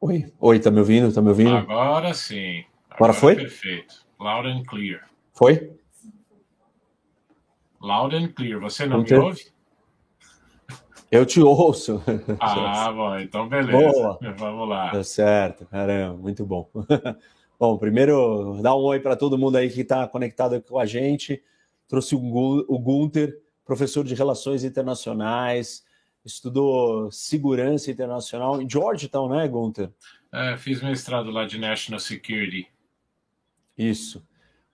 Oi, oi, tá me ouvindo? Tá me ouvindo? Agora sim. Agora, Agora foi? Perfeito. Loud and clear. Foi? Loud and clear. Você não me ouve? Eu te ouço. Ah, bom, então beleza. Boa. Vamos lá. Tá certo, caramba, muito bom. Bom, primeiro, dar um oi para todo mundo aí que está conectado com a gente. Trouxe o Gunter, professor de Relações Internacionais, estudou segurança internacional em Georgetown, né, Gunter? É, fiz mestrado lá de National Security. Isso.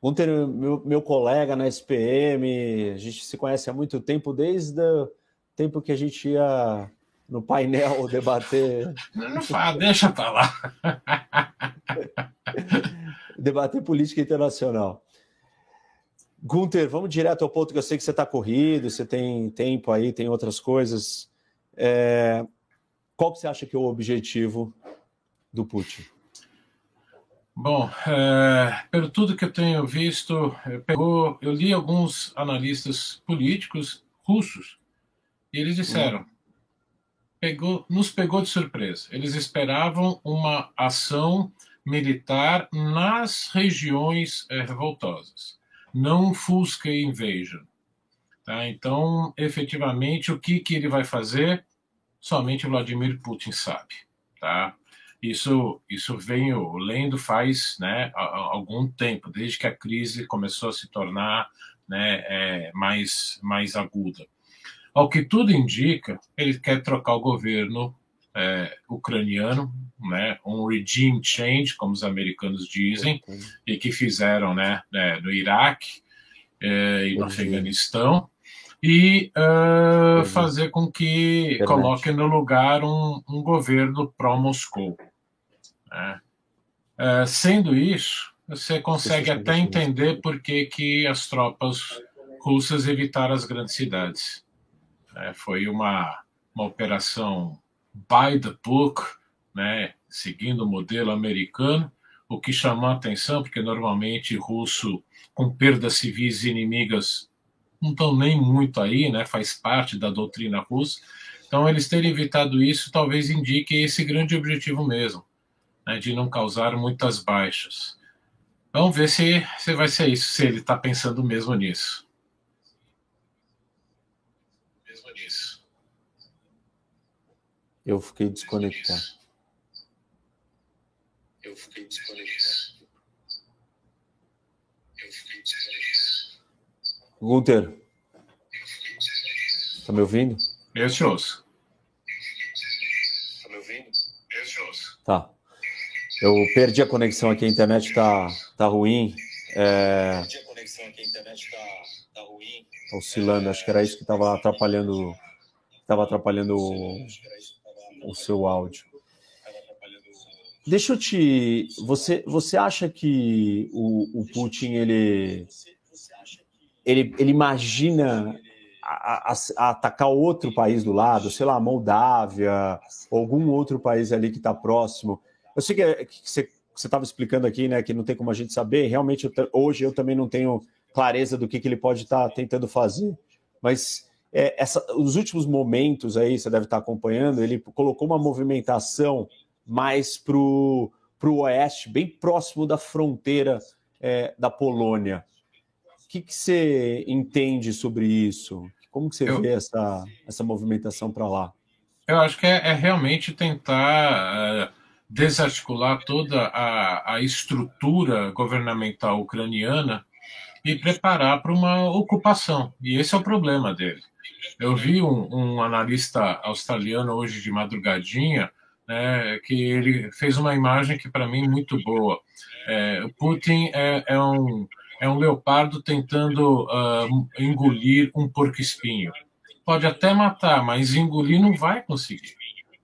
Gunter, meu, meu colega na SPM, a gente se conhece há muito tempo, desde o tempo que a gente ia no painel debater. Não, fala, deixa para lá. debater política internacional. Gunter, vamos direto ao ponto que eu sei que você está corrido, você tem tempo aí, tem outras coisas. É... Qual que você acha que é o objetivo do Putin? Bom, é, pelo tudo que eu tenho visto, pegou, eu li alguns analistas políticos russos e eles disseram, pegou, nos pegou de surpresa. Eles esperavam uma ação militar nas regiões é, revoltosas, não Fusca Invasion. Tá? Então, efetivamente, o que, que ele vai fazer, somente Vladimir Putin sabe. Tá? Isso, isso venho lendo faz né, algum tempo, desde que a crise começou a se tornar né, é, mais, mais aguda. Ao que tudo indica, ele quer trocar o governo é, ucraniano, né, um regime change, como os americanos dizem, e que fizeram né, né no Iraque é, e no Afeganistão, e uh, fazer com que coloque no lugar um, um governo pró-Moscou. Né? Uh, sendo isso, você consegue até entender por que, que as tropas russas evitaram as grandes cidades. É, foi uma, uma operação by the book, né, seguindo o modelo americano, o que chamou a atenção, porque normalmente russo com perdas civis inimigas não estão nem muito aí, né, faz parte da doutrina russa. Então, eles terem evitado isso talvez indique esse grande objetivo mesmo, né, de não causar muitas baixas. Vamos ver se, se vai ser isso, se ele está pensando mesmo nisso. Eu fiquei desconectado. Eu fiquei desconectado. Eu fiquei desconectado. Gunter. Tá me ouvindo? Eu te ouço. Tá me ouvindo? Eu te ouço. Tá. Eu perdi a conexão aqui, a internet tá, tá ruim. É... Perdi a conexão aqui, a internet tá, tá ruim. Tá oscilando, acho que era isso que estava atrapalhando. Estava atrapalhando o seu áudio. Deixa eu te. Você, você acha que o, o Putin ele, ele, ele imagina a, a, a atacar outro país do lado, sei lá, Moldávia, algum outro país ali que está próximo? Eu sei que, que você estava explicando aqui, né, que não tem como a gente saber. Realmente, eu, hoje eu também não tenho clareza do que, que ele pode estar tá tentando fazer, mas é, essa, os últimos momentos aí, você deve estar acompanhando, ele colocou uma movimentação mais para o oeste, bem próximo da fronteira é, da Polônia. O que, que, você entende sobre isso? Como que você eu, vê essa, essa movimentação para lá? Eu acho que é, é realmente tentar uh, desarticular toda a, a estrutura governamental ucraniana e preparar para uma ocupação. E esse é o problema dele. Eu vi um, um analista australiano hoje de madrugadinha, né, que ele fez uma imagem que para mim é muito boa. É, Putin é, é, um, é um leopardo tentando uh, engolir um porco-espinho. Pode até matar, mas engolir não vai conseguir.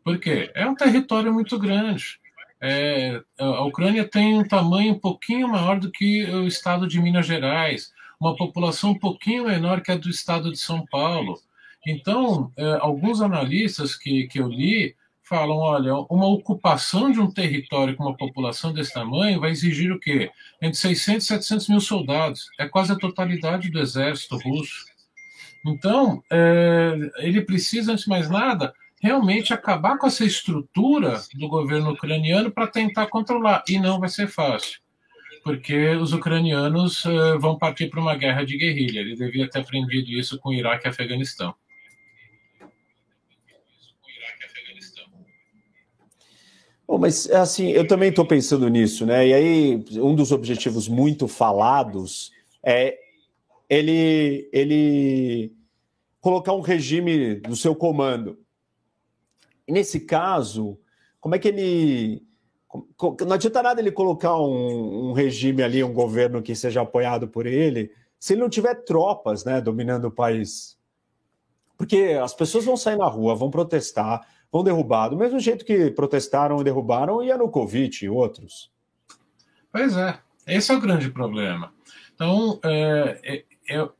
Por quê? É um território muito grande. É, a Ucrânia tem um tamanho um pouquinho maior do que o estado de Minas Gerais, uma população um pouquinho menor que a do estado de São Paulo. Então, é, alguns analistas que, que eu li falam: olha, uma ocupação de um território com uma população desse tamanho vai exigir o quê? Entre 600 e 700 mil soldados. É quase a totalidade do exército russo. Então, é, ele precisa, antes de mais nada, realmente acabar com essa estrutura do governo ucraniano para tentar controlar. E não vai ser fácil, porque os ucranianos uh, vão partir para uma guerra de guerrilha. Ele devia ter aprendido isso com o Iraque e Afeganistão. Bom, mas assim, eu também estou pensando nisso, né? E aí, um dos objetivos muito falados é ele, ele colocar um regime no seu comando. E nesse caso, como é que ele. Não adianta nada ele colocar um, um regime ali, um governo que seja apoiado por ele, se ele não tiver tropas né, dominando o país. Porque as pessoas vão sair na rua, vão protestar, vão derrubar, do mesmo jeito que protestaram e derrubaram Yanukovych e outros. Pois é, esse é o grande problema. Então, é, é eu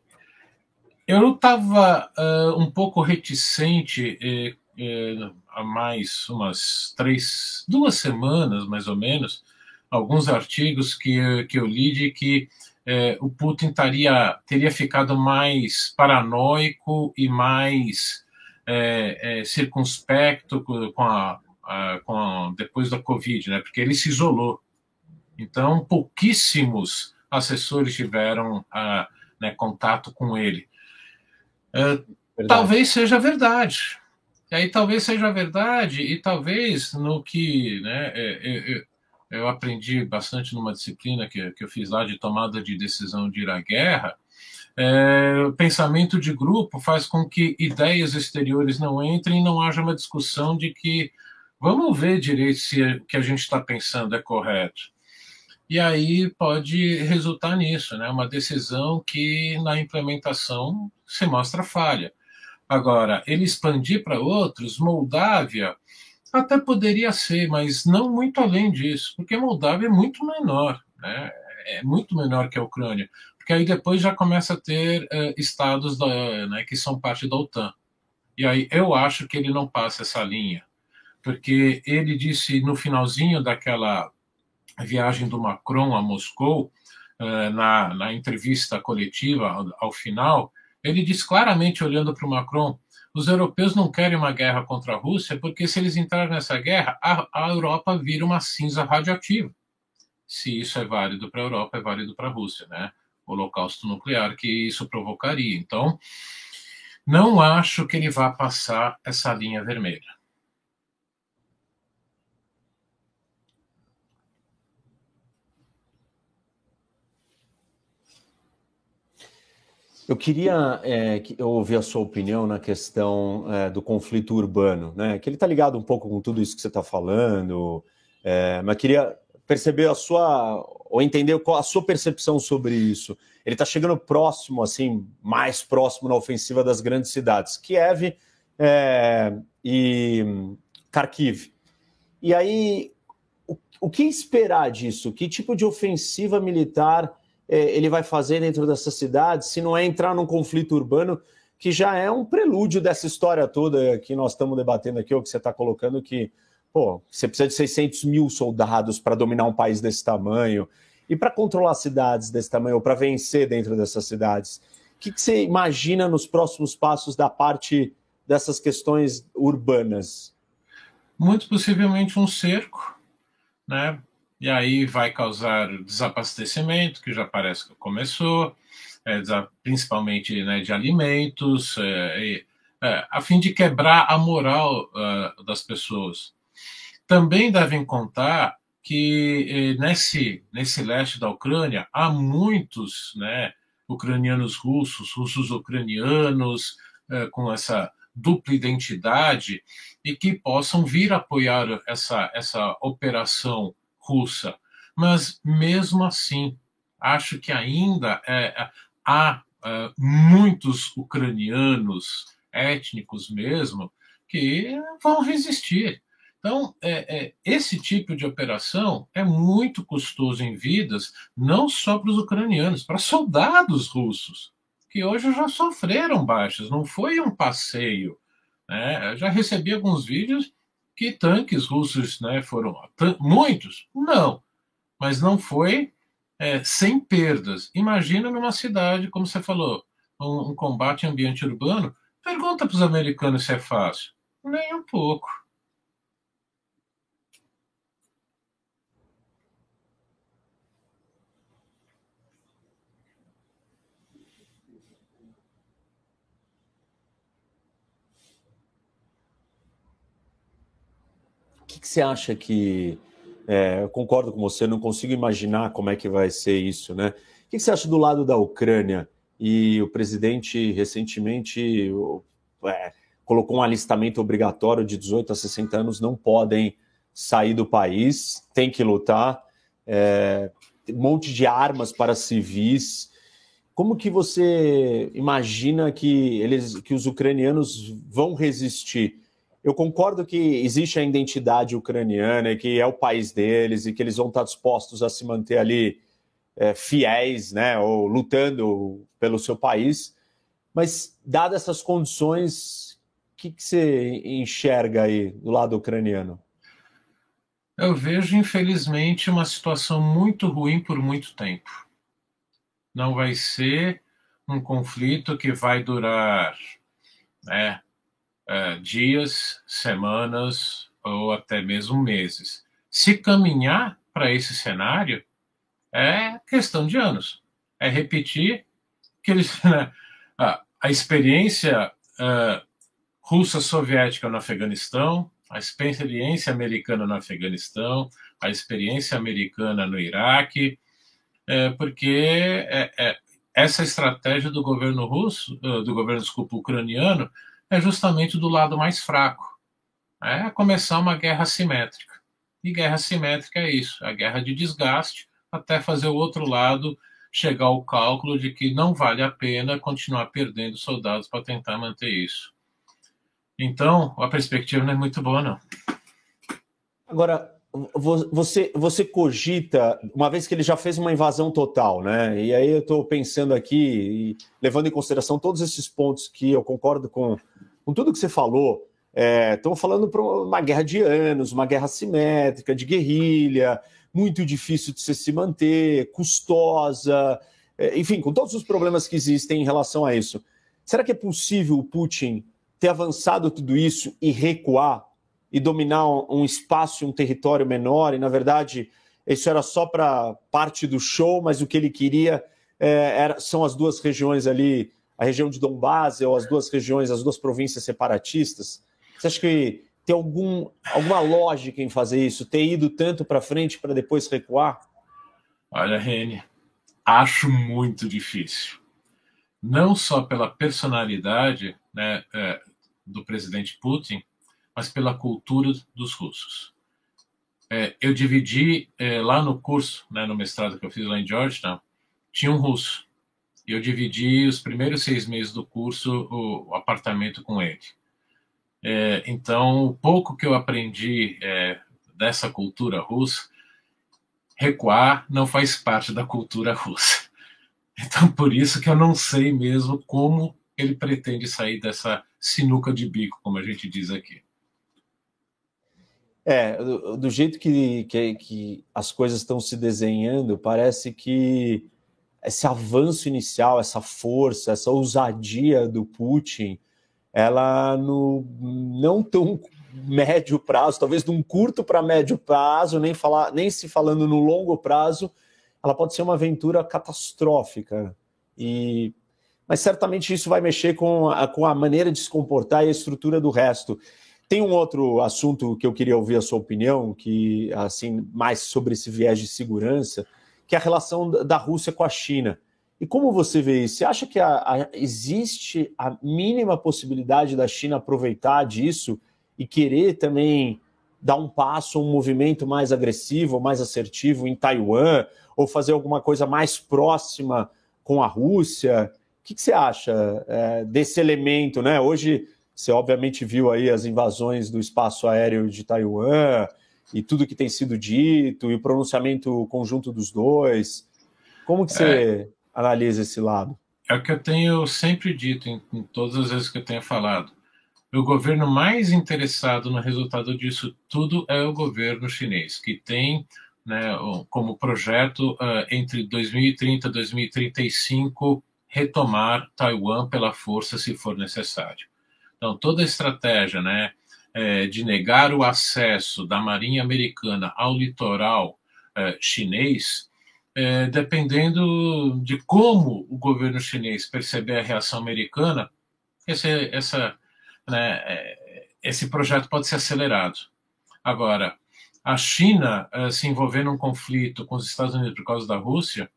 eu estava uh, um pouco reticente é, é, há mais umas três, duas semanas mais ou menos, alguns artigos que, que eu li de que é, o Putin taria, teria ficado mais paranoico e mais é, é, circunspecto com a, a, com a, depois da Covid, né? Porque ele se isolou. Então, pouquíssimos assessores tiveram a, né, contato com ele. É, talvez seja verdade. E aí talvez seja verdade, e talvez no que né, é, é, eu aprendi bastante numa disciplina que, que eu fiz lá de tomada de decisão de ir à guerra, é, pensamento de grupo faz com que ideias exteriores não entrem e não haja uma discussão de que vamos ver direito se o que a gente está pensando é correto. E aí pode resultar nisso, né? uma decisão que na implementação se mostra falha. Agora, ele expandir para outros, Moldávia até poderia ser, mas não muito além disso, porque Moldávia é muito menor, né? é muito menor que a Ucrânia porque aí depois já começa a ter uh, estados da, né, que são parte da OTAN. E aí eu acho que ele não passa essa linha, porque ele disse no finalzinho daquela viagem do Macron a Moscou, uh, na, na entrevista coletiva ao, ao final, ele disse claramente, olhando para o Macron, os europeus não querem uma guerra contra a Rússia, porque se eles entrarem nessa guerra, a, a Europa vira uma cinza radioativa. Se isso é válido para a Europa, é válido para a Rússia, né? Holocausto nuclear que isso provocaria. Então, não acho que ele vá passar essa linha vermelha. Eu queria é, ouvir a sua opinião na questão é, do conflito urbano, né? Que ele está ligado um pouco com tudo isso que você está falando, é, mas queria perceber a sua ou entender qual a sua percepção sobre isso. Ele está chegando próximo, assim, mais próximo na ofensiva das grandes cidades, Kiev é, e Kharkiv. E aí, o, o, que esperar disso? Que tipo de ofensiva militar é, ele vai fazer dentro dessas cidades, se não é entrar num conflito urbano que já é um prelúdio dessa história toda que nós estamos debatendo aqui, ou que você está colocando que Pô, você precisa de 600 mil soldados para dominar um país desse tamanho e para controlar cidades desse tamanho, ou para vencer dentro dessas cidades. O que, que você imagina nos próximos passos da parte dessas questões urbanas? Muito possivelmente um cerco, né? E aí vai causar desabastecimento, que já parece que começou, é, principalmente né, de alimentos, é, é, a fim de quebrar a moral uh, das pessoas. Também devem contar que eh, nesse, nesse leste da Ucrânia há muitos né, ucranianos russos, russos ucranianos, eh, com essa dupla identidade e que possam vir apoiar essa, essa operação russa. Mas, mesmo assim, acho que ainda é, há é, muitos ucranianos étnicos mesmo que vão resistir. Então, é, é, esse tipo de operação é muito custoso em vidas, não só para os ucranianos, para soldados russos, que hoje já sofreram baixas, não foi um passeio. Né? Já recebi alguns vídeos que tanques russos né, foram. Muitos? Não, mas não foi é, sem perdas. Imagina numa cidade, como você falou, um, um combate em ambiente urbano. Pergunta para os americanos se é fácil. Nem um pouco. Que, que você acha que é, eu concordo com você, não consigo imaginar como é que vai ser isso, né? O que você acha do lado da Ucrânia? E o presidente recentemente é, colocou um alistamento obrigatório de 18 a 60 anos, não podem sair do país, tem que lutar. É, um monte de armas para civis. Como que você imagina que eles, que os ucranianos vão resistir? Eu concordo que existe a identidade ucraniana, que é o país deles e que eles vão estar dispostos a se manter ali é, fiéis, né, ou lutando pelo seu país. Mas, dadas essas condições, o que, que você enxerga aí do lado ucraniano? Eu vejo, infelizmente, uma situação muito ruim por muito tempo. Não vai ser um conflito que vai durar né, uh, dias, semanas ou até mesmo meses. Se caminhar para esse cenário, é questão de anos. É repetir que eles, né, a, a experiência uh, russa-soviética no Afeganistão, a experiência americana no Afeganistão, a experiência americana no Iraque, é, porque é, é, essa estratégia do governo russo, do governo desculpa, ucraniano, é justamente do lado mais fraco. É começar uma guerra simétrica. E guerra simétrica é isso, a guerra de desgaste, até fazer o outro lado chegar ao cálculo de que não vale a pena continuar perdendo soldados para tentar manter isso. Então, a perspectiva não é muito boa, não. Agora, você, você cogita, uma vez que ele já fez uma invasão total, né? E aí eu estou pensando aqui, levando em consideração todos esses pontos que eu concordo com, com tudo que você falou. Estamos é, falando para uma guerra de anos, uma guerra simétrica, de guerrilha, muito difícil de se manter, custosa, é, enfim, com todos os problemas que existem em relação a isso. Será que é possível o Putin ter avançado tudo isso e recuar e dominar um espaço, um território menor, e na verdade isso era só para parte do show, mas o que ele queria é, era, são as duas regiões ali, a região de Donbass ou as duas regiões, as duas províncias separatistas. Você acha que tem algum, alguma lógica em fazer isso, ter ido tanto para frente para depois recuar? Olha, Rene, acho muito difícil. Não só pela personalidade né, é, do presidente Putin, mas pela cultura dos russos. É, eu dividi é, lá no curso, né, no mestrado que eu fiz lá em Georgetown, tinha um russo. E eu dividi os primeiros seis meses do curso o, o apartamento com ele. É, então, o pouco que eu aprendi é, dessa cultura russa, recuar não faz parte da cultura russa. Então, por isso que eu não sei mesmo como ele pretende sair dessa sinuca de bico, como a gente diz aqui. É, do, do jeito que, que, que, as coisas estão se desenhando, parece que esse avanço inicial, essa força, essa ousadia do Putin, ela no não tão médio prazo, talvez de um curto para médio prazo, nem, falar, nem se falando no longo prazo, ela pode ser uma aventura catastrófica. E, mas certamente isso vai mexer com a, com a maneira de se comportar e a estrutura do resto. Tem um outro assunto que eu queria ouvir a sua opinião, que assim mais sobre esse viés de segurança, que é a relação da Rússia com a China. E como você vê isso? Você acha que a, a, existe a mínima possibilidade da China aproveitar disso e querer também dar um passo, um movimento mais agressivo, mais assertivo em Taiwan, ou fazer alguma coisa mais próxima com a Rússia? O que, que você acha é, desse elemento? Né? Hoje você obviamente viu aí as invasões do espaço aéreo de Taiwan e tudo que tem sido dito e o pronunciamento conjunto dos dois. Como que você é, analisa esse lado? É o que eu tenho sempre dito em, em todas as vezes que eu tenho falado. O governo mais interessado no resultado disso tudo é o governo chinês, que tem né, como projeto uh, entre 2030 e 2035 retomar Taiwan pela força se for necessário. Então, toda a estratégia, né, é, de negar o acesso da Marinha Americana ao litoral é, chinês, é, dependendo de como o governo chinês perceber a reação americana, esse, essa, né, é, esse projeto pode ser acelerado. Agora, a China uh, se envolver num conflito com os Estados Unidos por causa da Rússia,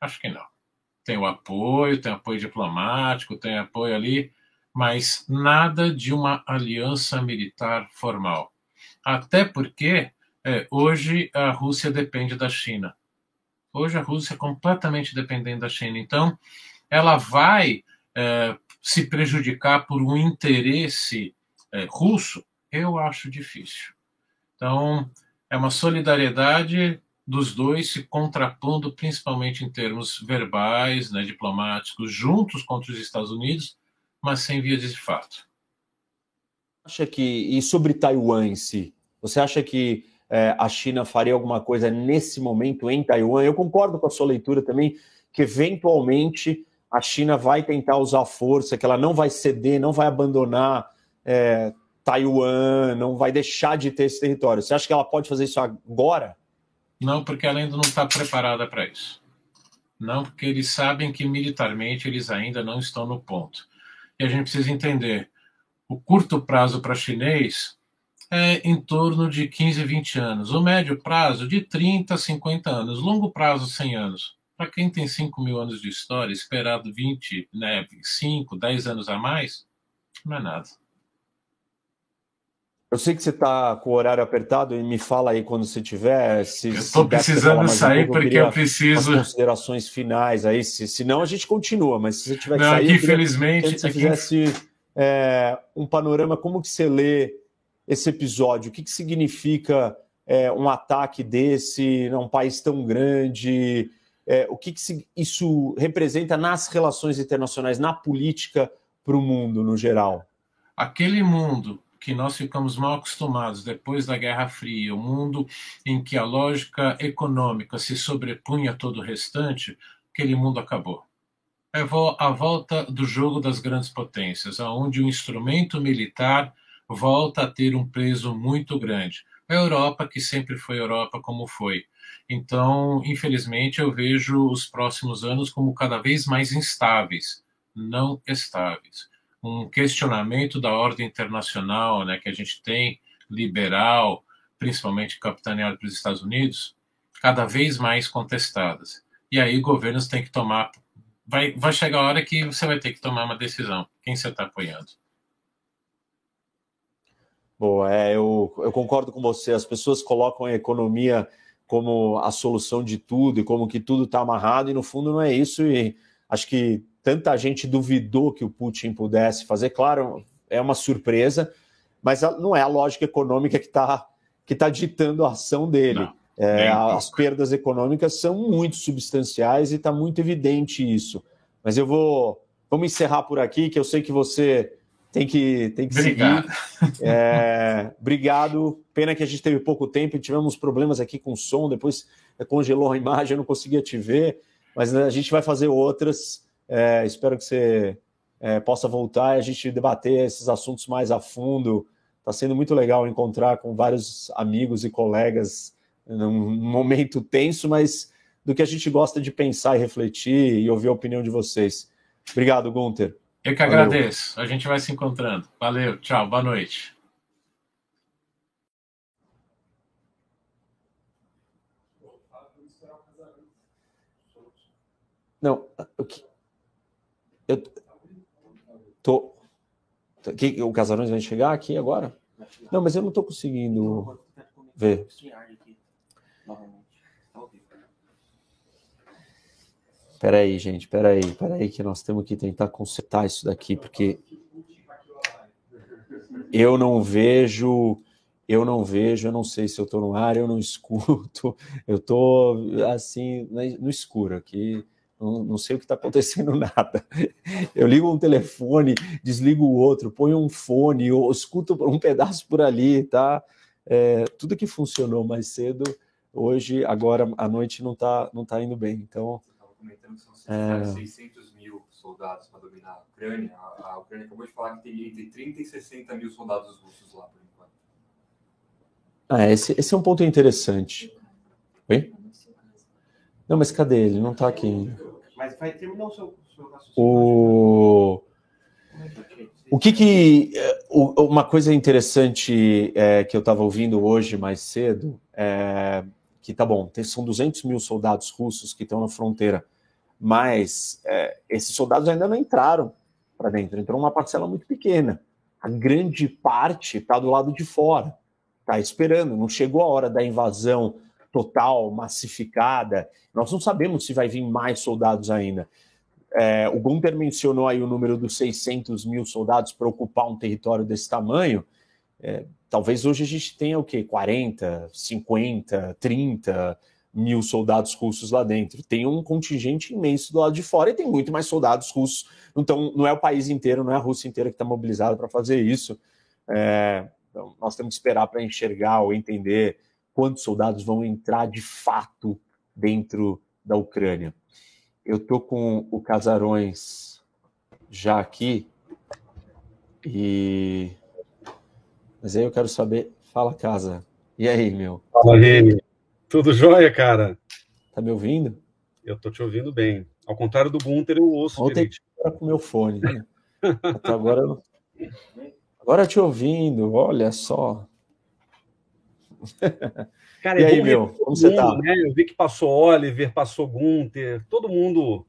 acho que não. Tem o apoio, tem apoio diplomático, tem apoio ali, mas nada de uma aliança militar formal. Até porque é, hoje a Rússia depende da China. Hoje a Rússia é completamente dependente da China. Então, ela vai é, se prejudicar por um interesse é, russo? Eu acho difícil. Então, é uma solidariedade dos dois se contrapondo, principalmente em termos verbais, né, diplomáticos, juntos contra os Estados Unidos, mas sem vias de fato. Acha que e sobre Taiwan em si, você acha que é, a China faria alguma coisa nesse momento em Taiwan? Eu concordo com a sua leitura também que eventualmente a China vai tentar usar força, que ela não vai ceder, não vai abandonar é, Taiwan, não vai deixar de ter esse território. Você acha que ela pode fazer isso agora? Não, porque ela ainda não está preparada para isso. Não, porque eles sabem que militarmente eles ainda não estão no ponto. E a gente precisa entender: o curto prazo para chinês é em torno de 15, 20 anos. O médio prazo, de 30 a 50 anos. Longo prazo, 100 anos. Para quem tem 5 mil anos de história, esperado 20, né, 5, 10 anos a mais, não é nada. Eu sei que você está com o horário apertado e me fala aí quando você tiver. Se, estou precisando sair um pouco, porque eu preciso. considerações finais aí, se, senão a gente continua, mas se você tiver que Não, sair. Aqui, infelizmente. Que você aqui... fizesse é, um panorama, como que você lê esse episódio? O que, que significa é, um ataque desse num país tão grande? É, o que, que isso representa nas relações internacionais, na política para o mundo no geral? Aquele mundo que nós ficamos mal acostumados depois da Guerra Fria, o um mundo em que a lógica econômica se sobrepunha a todo o restante, aquele mundo acabou. É a volta do jogo das grandes potências, onde o instrumento militar volta a ter um peso muito grande. A Europa, que sempre foi Europa como foi. Então, infelizmente, eu vejo os próximos anos como cada vez mais instáveis, não estáveis um questionamento da ordem internacional, né, que a gente tem, liberal, principalmente capitaneado pelos Estados Unidos, cada vez mais contestadas. E aí governos têm que tomar. Vai, vai chegar a hora que você vai ter que tomar uma decisão. Quem você está apoiando? Boa, é, eu, eu concordo com você. As pessoas colocam a economia como a solução de tudo e como que tudo está amarrado, e no fundo não é isso. E acho que tanta gente duvidou que o Putin pudesse fazer. Claro, é uma surpresa, mas não é a lógica econômica que está que tá ditando a ação dele. É, as perdas econômicas são muito substanciais e está muito evidente isso. Mas eu vou vamos encerrar por aqui, que eu sei que você tem que, tem que obrigado. seguir. É, obrigado. Pena que a gente teve pouco tempo e tivemos problemas aqui com o som, depois congelou a imagem, eu não conseguia te ver, mas a gente vai fazer outras. É, espero que você é, possa voltar e a gente debater esses assuntos mais a fundo. Está sendo muito legal encontrar com vários amigos e colegas num momento tenso, mas do que a gente gosta de pensar e refletir e ouvir a opinião de vocês. Obrigado, Gunter. Eu que Valeu. agradeço. A gente vai se encontrando. Valeu, tchau, boa noite. Não, o que, tô. Que, o Casarões vai chegar aqui agora? Não, mas eu não estou conseguindo ver. Peraí, gente, peraí, peraí, que nós temos que tentar consertar isso daqui, porque eu não vejo, eu não vejo, eu não sei se eu estou no ar, eu não escuto, eu estou assim no escuro aqui não, não sei o que está acontecendo nada. Eu ligo um telefone, desligo o outro, ponho um fone, eu escuto um pedaço por ali, tá? É, tudo que funcionou mais cedo, hoje, agora à noite, não está não tá indo bem. Então. Estava comentando que são é... 600 mil soldados para dominar a Ucrânia. A, a, Ucrânia acabou de falar que tem entre 30 e 60 mil soldados russos lá, por enquanto. Ah, esse, esse é um ponto interessante. Oi? Não, mas cadê ele? Não está aqui. Mas vai terminar o seu, seu raciocínio. O... O que que. Uma coisa interessante é, que eu estava ouvindo hoje mais cedo é que, tá bom, são 200 mil soldados russos que estão na fronteira, mas é, esses soldados ainda não entraram para dentro, entrou uma parcela muito pequena. A grande parte está do lado de fora, está esperando, não chegou a hora da invasão total, massificada. Nós não sabemos se vai vir mais soldados ainda. É, o Gunter mencionou aí o número dos 600 mil soldados para ocupar um território desse tamanho. É, talvez hoje a gente tenha o quê? 40, 50, 30 mil soldados russos lá dentro. Tem um contingente imenso do lado de fora e tem muito mais soldados russos. Então, não é o país inteiro, não é a Rússia inteira que está mobilizada para fazer isso. É, então, nós temos que esperar para enxergar ou entender quantos soldados vão entrar de fato dentro da Ucrânia. Eu estou com o Casarões já aqui e. Mas aí eu quero saber. Fala, casa. E aí, meu? Fala, Rene. Tudo jóia, cara? Tá me ouvindo? Eu tô te ouvindo bem. Ao contrário do Gunter, eu ouço. Ontem era com o meu fone, né? Até agora eu... Agora te ouvindo, olha só. Cara, e aí, meu, como você tá? Né? Eu vi que passou Oliver, passou Gunter, todo mundo.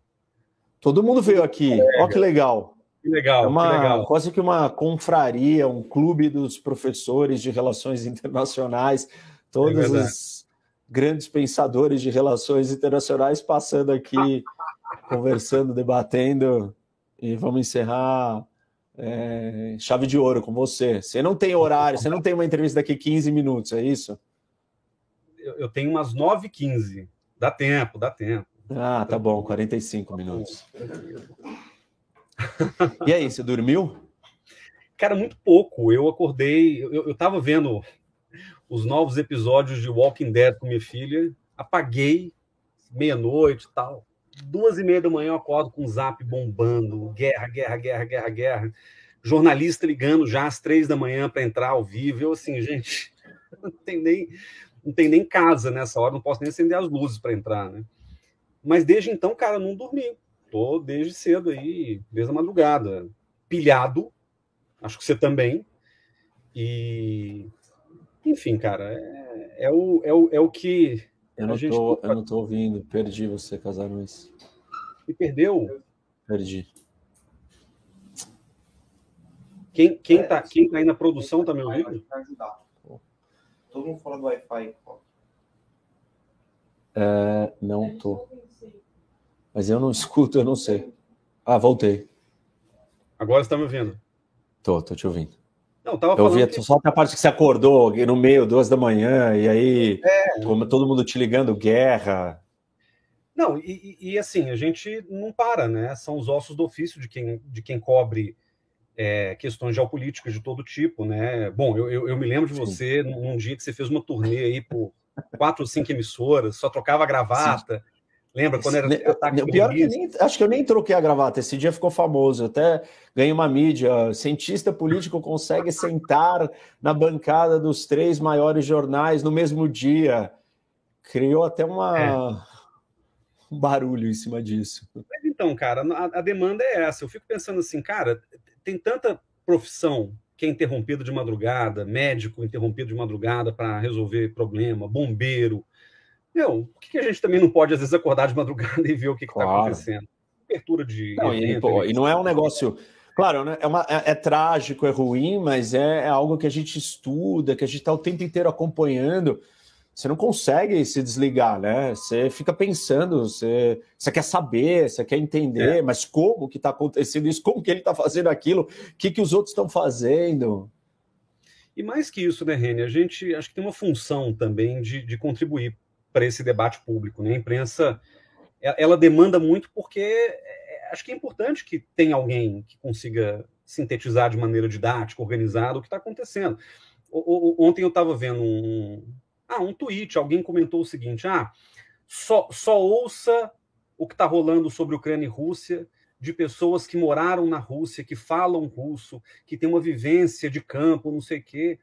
Todo mundo veio aqui. É, Olha que legal. Que legal, é uma, que legal. Quase que uma confraria, um clube dos professores de relações internacionais, todos é os grandes pensadores de relações internacionais passando aqui, conversando, debatendo. E vamos encerrar é, chave de ouro com você. Você não tem horário, você não tem uma entrevista daqui 15 minutos, é isso? eu tenho umas 9h15. Dá tempo, dá tempo. Ah, tá bom, 45 minutos. e aí, você dormiu? Cara, muito pouco. Eu acordei, eu, eu tava vendo os novos episódios de Walking Dead com minha filha, apaguei meia-noite e tal. Duas e meia da manhã eu acordo com o zap bombando, guerra, guerra, guerra, guerra, guerra. Jornalista ligando já às três da manhã para entrar ao vivo. Eu assim, gente, não tem nem, não tem nem casa nessa hora, não posso nem acender as luzes para entrar, né? Mas desde então, cara, não dormi. Tô desde cedo aí, desde a madrugada, pilhado. Acho que você também. E enfim, cara, é, é, o, é, o, é o que. Eu não, tô, eu não tô ouvindo, perdi você, Casarões. E perdeu? Perdi. Quem, quem, tá, quem tá aí na produção tá me ouvindo? Todo mundo fala do Wi-Fi. É, não tô. Mas eu não escuto, eu não sei. Ah, voltei. Agora você está me ouvindo? Tô, tô te ouvindo. Não, tava eu ouvi que... só a parte que você acordou no meio, duas da manhã, e aí, é... como todo mundo te ligando, guerra. Não, e, e, assim, a gente não para, né? São os ossos do ofício de quem, de quem cobre é, questões geopolíticas de todo tipo, né? Bom, eu, eu, eu me lembro de você Sim. num dia que você fez uma turnê aí por quatro ou cinco emissoras, só trocava gravata. Sim. Lembra quando era ataque o pior que nem, acho que eu nem troquei a gravata. Esse dia ficou famoso. Até ganhei uma mídia. Cientista político consegue sentar na bancada dos três maiores jornais no mesmo dia. Criou até uma é. um barulho em cima disso. Mas então, cara, a, a demanda é essa. Eu fico pensando assim, cara, tem tanta profissão que é interrompido de madrugada, médico interrompido de madrugada para resolver problema, bombeiro. Meu, por que a gente também não pode, às vezes, acordar de madrugada e ver o que está claro. acontecendo? Abertura de. Não, evento, e, pô, e, não é um negócio. Claro, né? é, uma, é, é, trágico, é ruim, mas é, é, algo que a gente estuda, que a gente está o tempo inteiro acompanhando você não consegue se desligar, né? Você fica pensando, você, você quer saber, você quer entender, é. mas como que está acontecendo isso? Como que ele está fazendo aquilo? O que, que os outros estão fazendo? E mais que isso, né, Reni? A gente acho que tem uma função também de, de contribuir para esse debate público. Né? A imprensa ela demanda muito porque é, acho que é importante que tenha alguém que consiga sintetizar de maneira didática, organizada, o que está acontecendo. O, o, ontem eu estava vendo um, ah, um tweet, alguém comentou o seguinte: ah, só, só ouça o que está rolando sobre Ucrânia e Rússia de pessoas que moraram na Rússia, que falam russo, que têm uma vivência de campo, não sei o quê.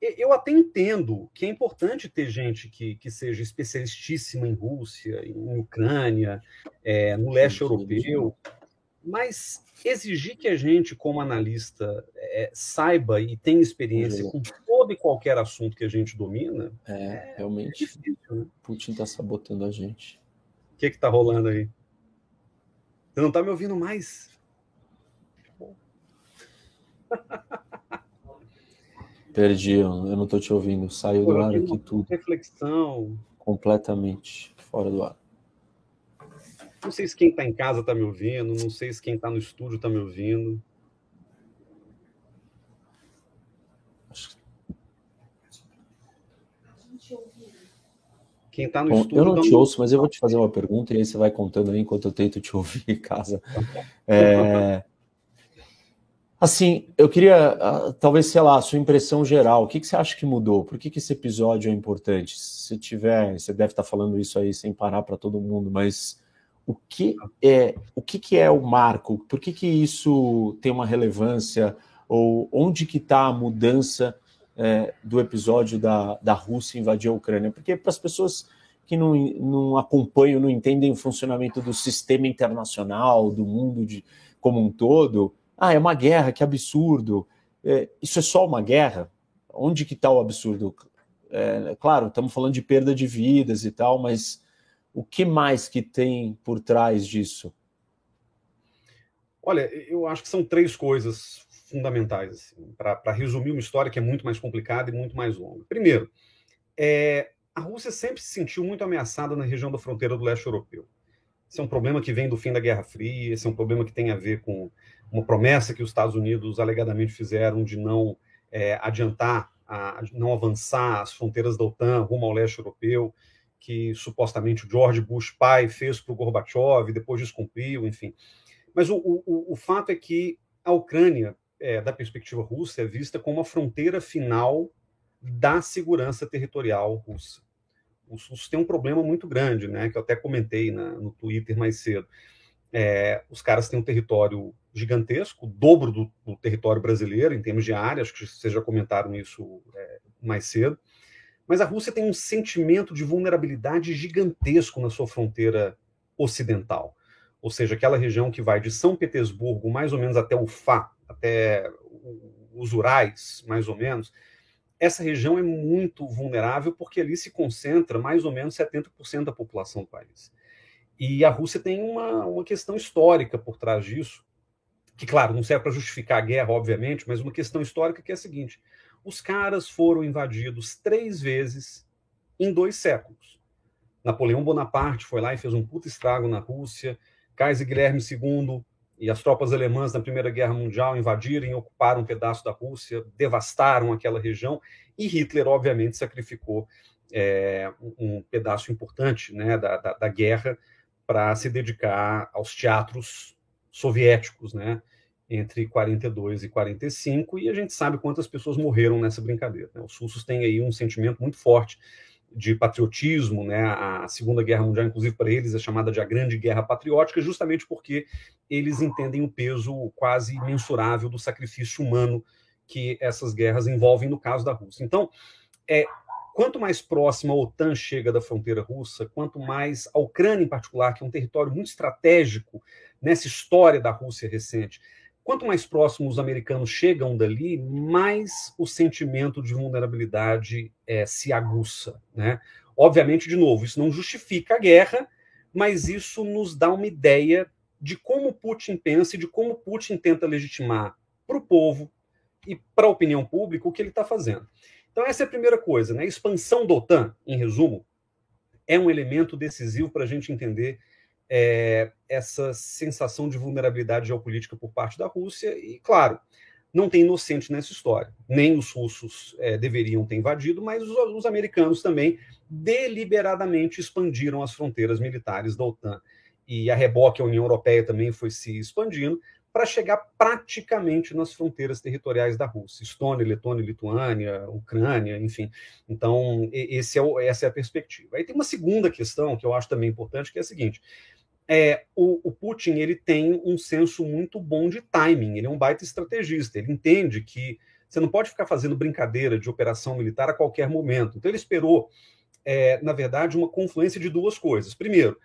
Eu até entendo que é importante ter gente que, que seja especialistíssima em Rússia, em Ucrânia, é, no leste europeu, mas exigir que a gente, como analista, é, saiba e tenha experiência com todo e qualquer assunto que a gente domina. É, é realmente. É difícil, né? Putin está sabotando a gente. O que está rolando aí? Você não está me ouvindo mais? Perdi, eu não estou te ouvindo. Saiu Pô, do ar aqui tudo. Reflexão. Completamente fora do ar. Não sei se quem está em casa está me ouvindo, não sei se quem está no estúdio está me ouvindo. Quem está no Bom, estúdio. Eu não te ouço, mas eu vou te fazer uma pergunta e aí você vai contando aí enquanto eu tento te ouvir em casa. É... Assim, eu queria, ah, talvez, sei lá, a sua impressão geral. O que, que você acha que mudou? Por que, que esse episódio é importante? Se tiver, você deve estar falando isso aí sem parar para todo mundo, mas o que é o que, que é o marco? Por que, que isso tem uma relevância? Ou onde que está a mudança é, do episódio da, da Rússia invadir a Ucrânia, porque para as pessoas que não, não acompanham, não entendem o funcionamento do sistema internacional, do mundo de, como um todo, ah, é uma guerra, que absurdo. É, isso é só uma guerra? Onde que está o absurdo? É, claro, estamos falando de perda de vidas e tal, mas o que mais que tem por trás disso? Olha, eu acho que são três coisas fundamentais, assim, para resumir uma história que é muito mais complicada e muito mais longa. Primeiro, é, a Rússia sempre se sentiu muito ameaçada na região da fronteira do leste europeu. Esse é um problema que vem do fim da Guerra Fria, esse é um problema que tem a ver com uma promessa que os Estados Unidos alegadamente fizeram de não é, adiantar, a, não avançar as fronteiras da OTAN rumo ao leste europeu, que supostamente o George Bush pai fez para o Gorbachev depois descumpriu, enfim. Mas o, o, o fato é que a Ucrânia é, da perspectiva russa, é vista como a fronteira final da segurança territorial russa. Os russos têm um problema muito grande, né, que eu até comentei na, no Twitter mais cedo. É, os caras têm um território gigantesco, o dobro do, do, território brasileiro em termos de área, acho que vocês já comentaram isso é, mais cedo. Mas a Rússia tem um sentimento de vulnerabilidade gigantesco na sua fronteira ocidental, ou seja, aquela região que vai de São Petersburgo mais ou menos até Ufá, até os Urais, mais ou menos, essa região é muito vulnerável porque ali se concentra mais ou menos 70% da população do país. E a Rússia tem uma, uma questão histórica por trás disso, que, claro, não serve para justificar a guerra, obviamente, mas uma questão histórica que é a seguinte: os caras foram invadidos três vezes em dois séculos. Napoleão Bonaparte foi lá e fez um puta estrago na Rússia, Kaiser Guilherme II e as tropas alemãs na Primeira Guerra Mundial invadiram e ocuparam um pedaço da Rússia, devastaram aquela região, e Hitler, obviamente, sacrificou é, um pedaço importante né, da, da, da guerra para se dedicar aos teatros soviéticos, né, entre 42 e 45, e a gente sabe quantas pessoas morreram nessa brincadeira. Né? Os russos têm aí um sentimento muito forte de patriotismo, né? A Segunda Guerra Mundial, inclusive para eles, é chamada de a Grande Guerra Patriótica, justamente porque eles entendem o peso quase imensurável do sacrifício humano que essas guerras envolvem no caso da Rússia. Então, é, quanto mais próxima a OTAN chega da fronteira russa, quanto mais a Ucrânia em particular, que é um território muito estratégico nessa história da Rússia recente, quanto mais próximo os americanos chegam dali, mais o sentimento de vulnerabilidade é, se aguça. Né? Obviamente, de novo, isso não justifica a guerra, mas isso nos dá uma ideia de como Putin pensa e de como Putin tenta legitimar para o povo e para a opinião pública o que ele está fazendo. Então, essa é a primeira coisa. Né? A expansão da OTAN, em resumo, é um elemento decisivo para a gente entender é, essa sensação de vulnerabilidade geopolítica por parte da Rússia, e, claro, não tem inocente nessa história. Nem os russos é, deveriam ter invadido, mas os, os, americanos também deliberadamente expandiram as fronteiras militares da OTAN. E a reboque, a União Europeia também foi se expandindo para chegar praticamente nas fronteiras territoriais da Rússia, Estônia, Letônia, Lituânia, Ucrânia, enfim. Então, esse é o, essa é a perspectiva. Aí tem uma segunda questão que eu acho também importante, que é a seguinte: é, o, o, Putin ele tem um senso muito bom de timing, ele é um baita estrategista, ele entende que você não pode ficar fazendo brincadeira de operação militar a qualquer momento. Então ele esperou, é, na verdade, uma confluência de duas coisas. Primeiro,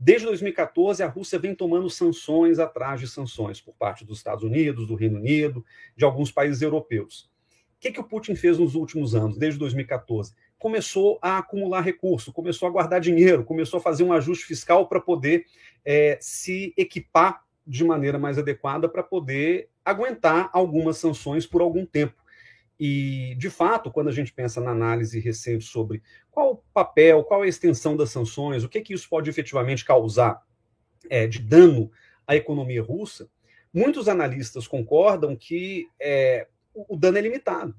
desde 2014 a Rússia vem tomando sanções atrás de sanções por parte dos Estados Unidos, do Reino Unido, de alguns países europeus. O que, que o Putin fez nos últimos anos, desde 2014? Começou a acumular recurso, começou a guardar dinheiro, começou a fazer um ajuste fiscal para poder é, se equipar de maneira mais adequada para poder aguentar algumas sanções por algum tempo. E, de fato, quando a gente pensa na análise recente sobre qual o papel, qual a extensão das sanções, o que, que isso pode efetivamente causar é, de dano à economia russa, muitos analistas concordam que é, o dano é limitado.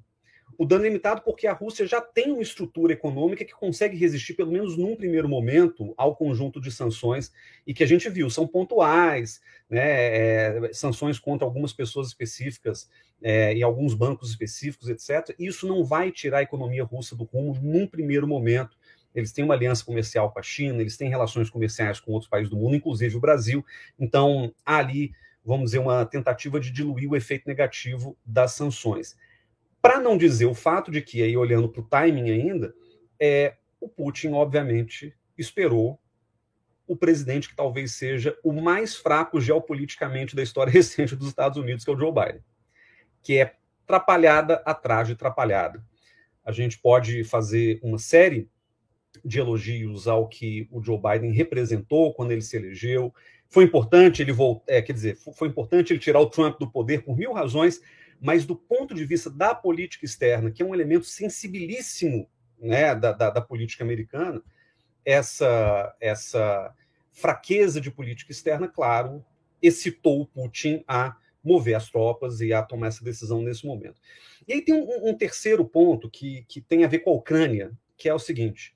O dano limitado porque a Rússia já tem uma estrutura econômica que consegue resistir, pelo menos num primeiro momento, ao conjunto de sanções e que a gente viu, são pontuais, né, é, sanções contra algumas pessoas específicas é, e alguns bancos específicos, etc. Isso não vai tirar a economia russa do rumo num primeiro momento. Eles têm uma aliança comercial com a China, eles têm relações comerciais com outros países do mundo, inclusive o Brasil. Então, há ali vamos dizer, uma tentativa de diluir o efeito negativo das sanções. Para não dizer o fato de que, aí olhando para o timing ainda, é, o Putin, obviamente, esperou o presidente que talvez seja o mais fraco geopoliticamente da história recente dos Estados Unidos, que é o Joe Biden, que é trapalhada atrás de trapalhada. A gente pode fazer uma série de elogios ao que o Joe Biden representou quando ele se elegeu, foi importante ele voltar, é, quer dizer, foi importante ele tirar o Trump do poder por mil razões, mas do ponto de vista da política externa, que é um elemento sensibilíssimo né, da, da, da política americana, essa, essa fraqueza de política externa, claro, excitou o Putin a mover as tropas e a tomar essa decisão nesse momento. E aí tem um, um terceiro ponto que, que tem a ver com a Ucrânia, que é o seguinte: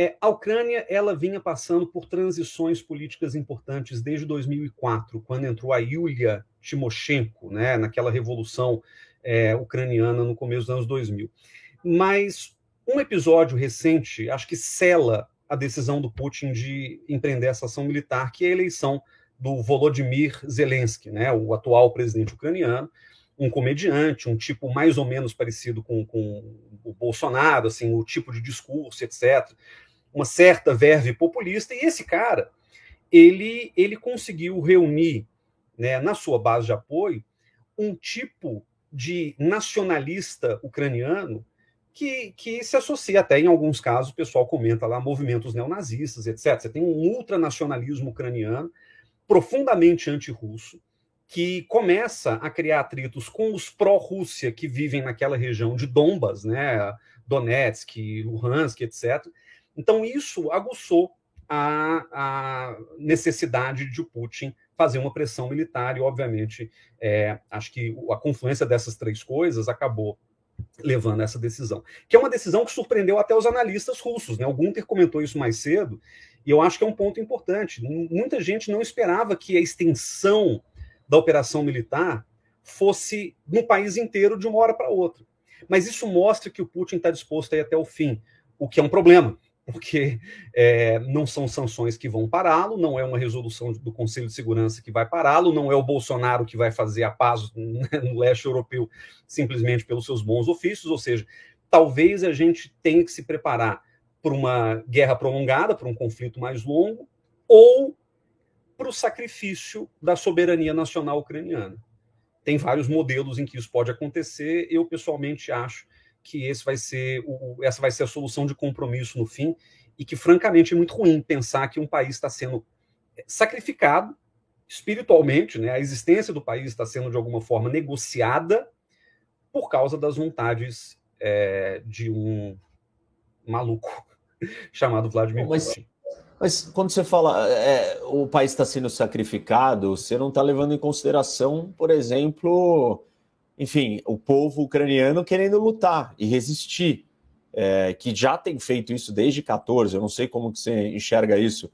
é, a Ucrânia ela vinha passando por transições políticas importantes desde 2004, quando entrou a Yulia Timoshenko, né, naquela revolução é, ucraniana no começo dos anos 2000. Mas um episódio recente, acho que sela a decisão do Putin de empreender essa ação militar, que é a eleição do Volodymyr Zelensky, né, o atual presidente ucraniano, um comediante, um tipo mais ou menos parecido com, com o Bolsonaro, assim, o tipo de discurso, etc uma certa verve populista, e esse cara, ele, ele conseguiu reunir né, na sua base de apoio um tipo de nacionalista ucraniano que, que se associa até, em alguns casos, o pessoal comenta lá, movimentos neonazistas, etc. Você tem um ultranacionalismo ucraniano profundamente anti-russo, que começa a criar atritos com os pró-Rússia que vivem naquela região de Donbas, né, Donetsk, Luhansk, etc., então, isso aguçou a, a necessidade de Putin fazer uma pressão militar, e, obviamente, é, acho que a confluência dessas três coisas acabou levando essa decisão, que é uma decisão que surpreendeu até os analistas russos. Né? O Gunter comentou isso mais cedo, e eu acho que é um ponto importante. Muita gente não esperava que a extensão da operação militar fosse no país inteiro de uma hora para outra. Mas isso mostra que o Putin está disposto a ir até o fim, o que é um problema, porque é, não são sanções que vão pará-lo, não é uma resolução do Conselho de Segurança que vai pará-lo, não é o Bolsonaro que vai fazer a paz no leste europeu simplesmente pelos seus bons ofícios, ou seja, talvez a gente tenha que se preparar para uma guerra prolongada, para um conflito mais longo, ou para o sacrifício da soberania nacional ucraniana. Tem vários modelos em que isso pode acontecer. Eu, pessoalmente, acho que esse vai ser o, essa vai ser a solução de compromisso no fim e que francamente é muito ruim pensar que um país está sendo é, sacrificado espiritualmente, né? A existência do país está sendo de alguma forma negociada por causa das vontades é, de um maluco chamado Vladimir Putin. Mas quando você fala é, o país está sendo sacrificado, você não está levando em consideração, por exemplo, enfim, o povo ucraniano querendo lutar e resistir, é, que já tem feito isso desde 14, eu não sei como que você enxerga isso.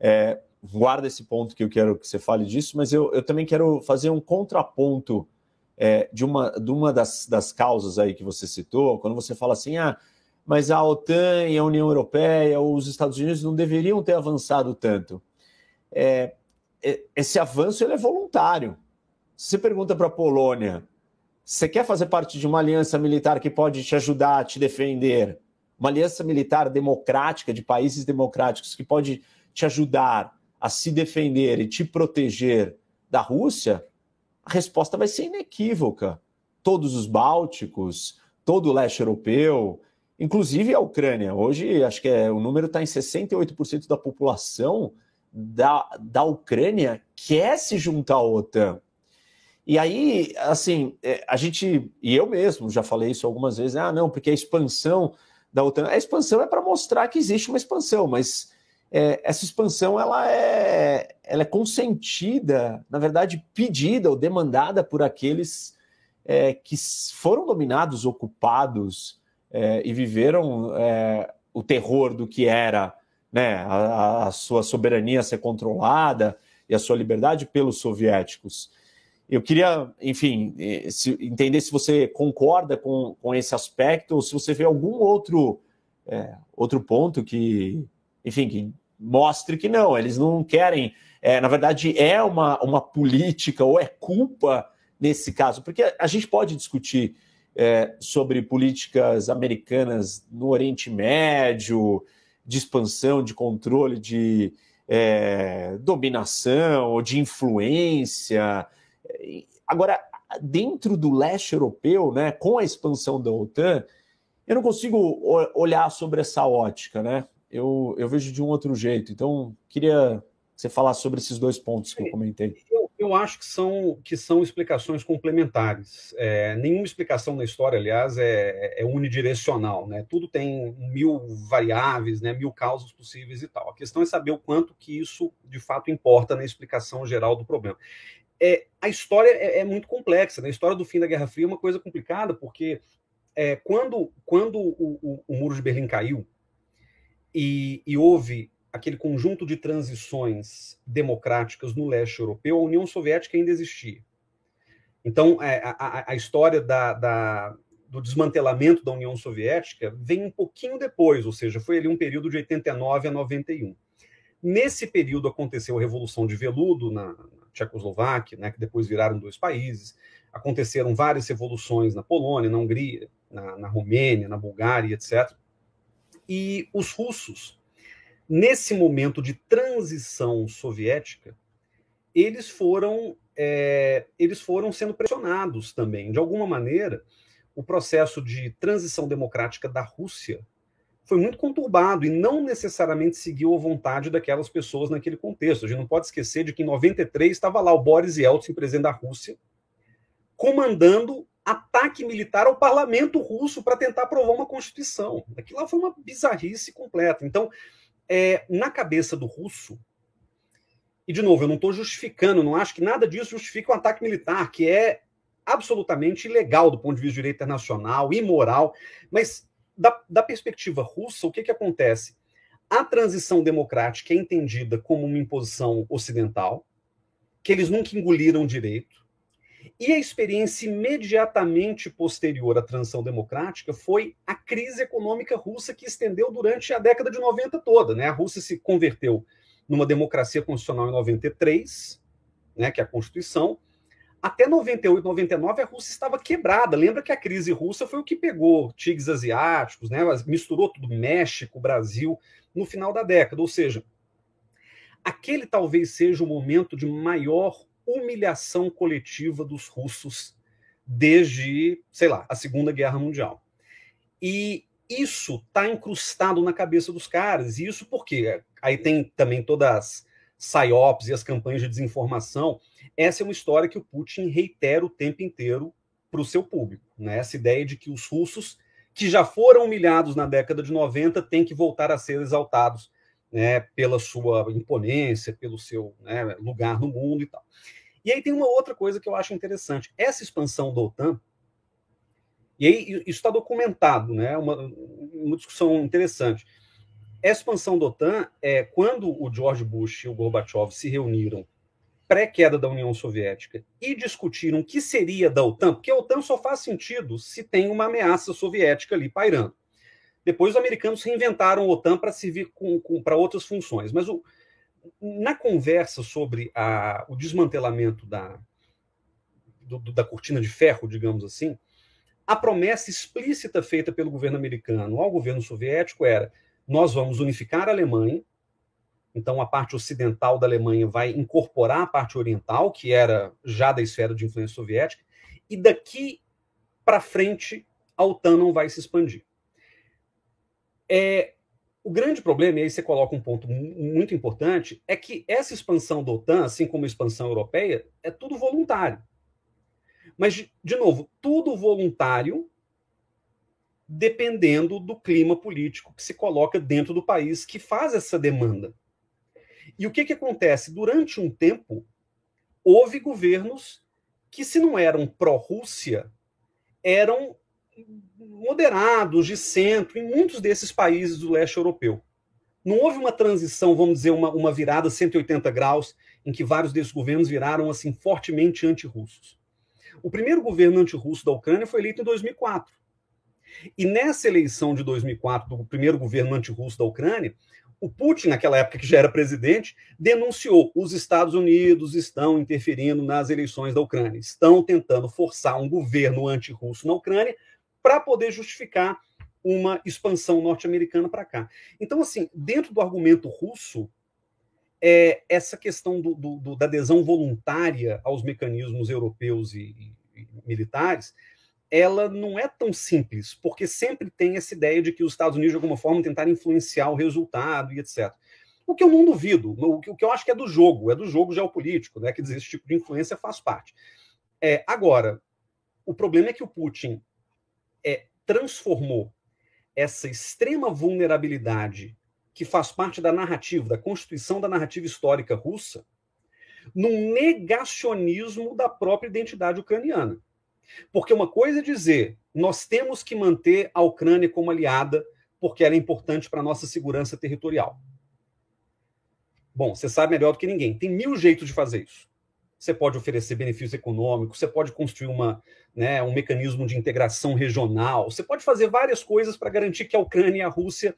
É, guarda esse ponto que eu quero que você fale disso, mas eu, eu também quero fazer um contraponto é, de uma, de uma das, das causas aí que você citou, quando você fala assim, ah, mas a OTAN e a União Europeia, os Estados Unidos não deveriam ter avançado tanto. é, é, esse avanço ele é voluntário. Se você pergunta para a Polônia, você quer fazer parte de uma aliança militar que pode te ajudar a te defender? Uma aliança militar democrática, de países democráticos, que pode te ajudar a se defender e te proteger da Rússia? A resposta vai ser inequívoca. Todos os bálticos, todo o leste europeu, inclusive a Ucrânia. Hoje, acho que é, o número está em 68% da população da, da Ucrânia quer se juntar à OTAN. E aí, assim, é, a gente, e eu mesmo já falei isso algumas vezes, ah, não, porque a expansão da OTAN, a expansão é para mostrar que existe uma expansão, mas é, essa expansão ela é, ela é consentida, na verdade, pedida ou demandada por aqueles é, que foram dominados, ocupados é, e viveram é, o terror do que era né, a, a, sua soberania ser controlada e a sua liberdade pelos soviéticos. Eu queria, enfim, eh, entender se você concorda com, com esse aspecto ou se você vê algum outro, é, outro ponto que, enfim, que mostre que não, eles não querem. É, na verdade, é uma, uma política ou é culpa nesse caso, porque a gente pode discutir é, sobre políticas americanas no Oriente Médio, de expansão, de controle, de é, dominação ou de influência. Agora, dentro do leste europeu, né, com a expansão da OTAN, eu não consigo olhar sobre essa ótica, né? Eu, eu vejo de um outro jeito. Então, queria que você falasse sobre esses dois pontos que eu comentei. Eu, eu acho que são, que são explicações complementares. É, nenhuma explicação na história, aliás, é, é, unidirecional. Né? Tudo tem mil variáveis, né? mil causas possíveis e tal. A questão é saber o quanto que isso, de fato, importa na explicação geral do problema. É, a história é, é muito complexa. Né? A história do fim da Guerra Fria é uma coisa complicada, porque é, quando, quando o, o, o Muro de Berlim caiu e, e houve aquele conjunto de transições democráticas no leste europeu, a União Soviética ainda existia. Então, é, a, a, a história da, da, do desmantelamento da União Soviética vem um pouquinho depois, ou seja, foi ali um período de 89 a 91. Nesse período aconteceu a Revolução de Veludo na, Tchecoslováquia, né, que depois viraram dois países. Aconteceram várias revoluções na Polônia, na Hungria, na, na Romênia, na Bulgária, etc. E os russos nesse momento de transição soviética, eles foram, é, eles foram sendo pressionados também. De alguma maneira, o processo de transição democrática da Rússia foi muito conturbado e não necessariamente seguiu a vontade daquelas pessoas naquele contexto. A gente não pode esquecer de que em 93 estava lá o Boris Yeltsin, presidente da Rússia, comandando ataque militar ao parlamento russo para tentar aprovar uma constituição. Aquilo lá foi uma bizarrice completa. Então, é, na cabeça do russo, e de novo, eu não estou justificando, não acho que nada disso justifica um ataque militar, que é absolutamente ilegal do ponto de vista do direito internacional, imoral, mas da, da perspectiva russa, o que, que acontece? A transição democrática é entendida como uma imposição ocidental, que eles nunca engoliram direito, e a experiência imediatamente posterior à transição democrática foi a crise econômica russa que estendeu durante a década de 90 toda. Né? A Rússia se converteu numa democracia constitucional em 93, né, que é a Constituição. Até 98, 99, a Rússia estava quebrada. Lembra que a crise russa foi o que pegou tigres asiáticos, né, misturou tudo, México, Brasil, no final da década. Ou seja, aquele talvez seja o momento de maior humilhação coletiva dos russos desde, sei lá, a Segunda Guerra Mundial. E isso está incrustado na cabeça dos caras. E isso porque aí tem também todas as psyops e as campanhas de desinformação. Essa é uma história que o Putin reitera o tempo inteiro para o seu público. Né? Essa ideia de que os russos, que já foram humilhados na década de 90, têm que voltar a ser exaltados né, pela sua imponência, pelo seu né, lugar no mundo e tal. E aí tem uma outra coisa que eu acho interessante. Essa expansão da OTAN, e aí isso está documentado, né? Uma, uma discussão interessante. Expansão da OTAN é quando o George Bush e o Gorbachev se reuniram pré-queda da União Soviética e discutiram o que seria da OTAN, porque a OTAN só faz sentido se tem uma ameaça soviética ali pairando. Depois os americanos reinventaram a OTAN para servir para outras funções, mas o, na conversa sobre a, o desmantelamento da, do, da cortina de ferro, digamos assim, a promessa explícita feita pelo governo americano ao governo soviético era: nós vamos unificar a Alemanha, então a parte ocidental da Alemanha vai incorporar a parte oriental, que era já da esfera de influência soviética, e daqui para frente a OTAN não vai se expandir. É, o grande problema, e aí você coloca um ponto muito importante, é que essa expansão da OTAN, assim como a expansão europeia, é tudo voluntário. Mas, de novo, tudo voluntário, dependendo do clima político que se coloca dentro do país que faz essa demanda. E o que, que acontece? Durante um tempo, houve governos que, se não eram pró-Rússia, eram moderados, de centro, em muitos desses países do leste europeu. Não houve uma transição, vamos dizer, uma, uma virada 180 graus, em que vários desses governos viraram assim fortemente anti-russos. O primeiro governo anti-russo da Ucrânia foi eleito em 2004. E nessa eleição de 2004, do primeiro governo anti-russo da Ucrânia, o Putin, naquela época que já era presidente, denunciou: os Estados Unidos estão interferindo nas eleições da Ucrânia, estão tentando forçar um governo anti-russo na Ucrânia para poder justificar uma expansão norte-americana para cá. Então, assim, dentro do argumento russo, é, essa questão do, do, do, da adesão voluntária aos mecanismos europeus e, e, militares, ela não é tão simples, porque sempre tem essa ideia de que os Estados Unidos, de alguma forma, tentaram influenciar o resultado e etc. O que eu não duvido, o que, que eu acho que é do jogo, é do jogo geopolítico, né? Quer dizer, esse tipo de influência faz parte. É, agora, o problema é que o Putin é, transformou essa extrema vulnerabilidade que faz parte da narrativa, da constituição da narrativa histórica russa, num negacionismo da própria identidade ucraniana. Porque uma coisa é dizer, nós temos que manter a Ucrânia como aliada porque ela é importante para a nossa segurança territorial. Bom, você sabe melhor do que ninguém. Tem mil jeitos de fazer isso. Você pode oferecer benefícios econômicos, você pode construir uma, né, um mecanismo de integração regional, você pode fazer várias coisas para garantir que a Ucrânia e a Rússia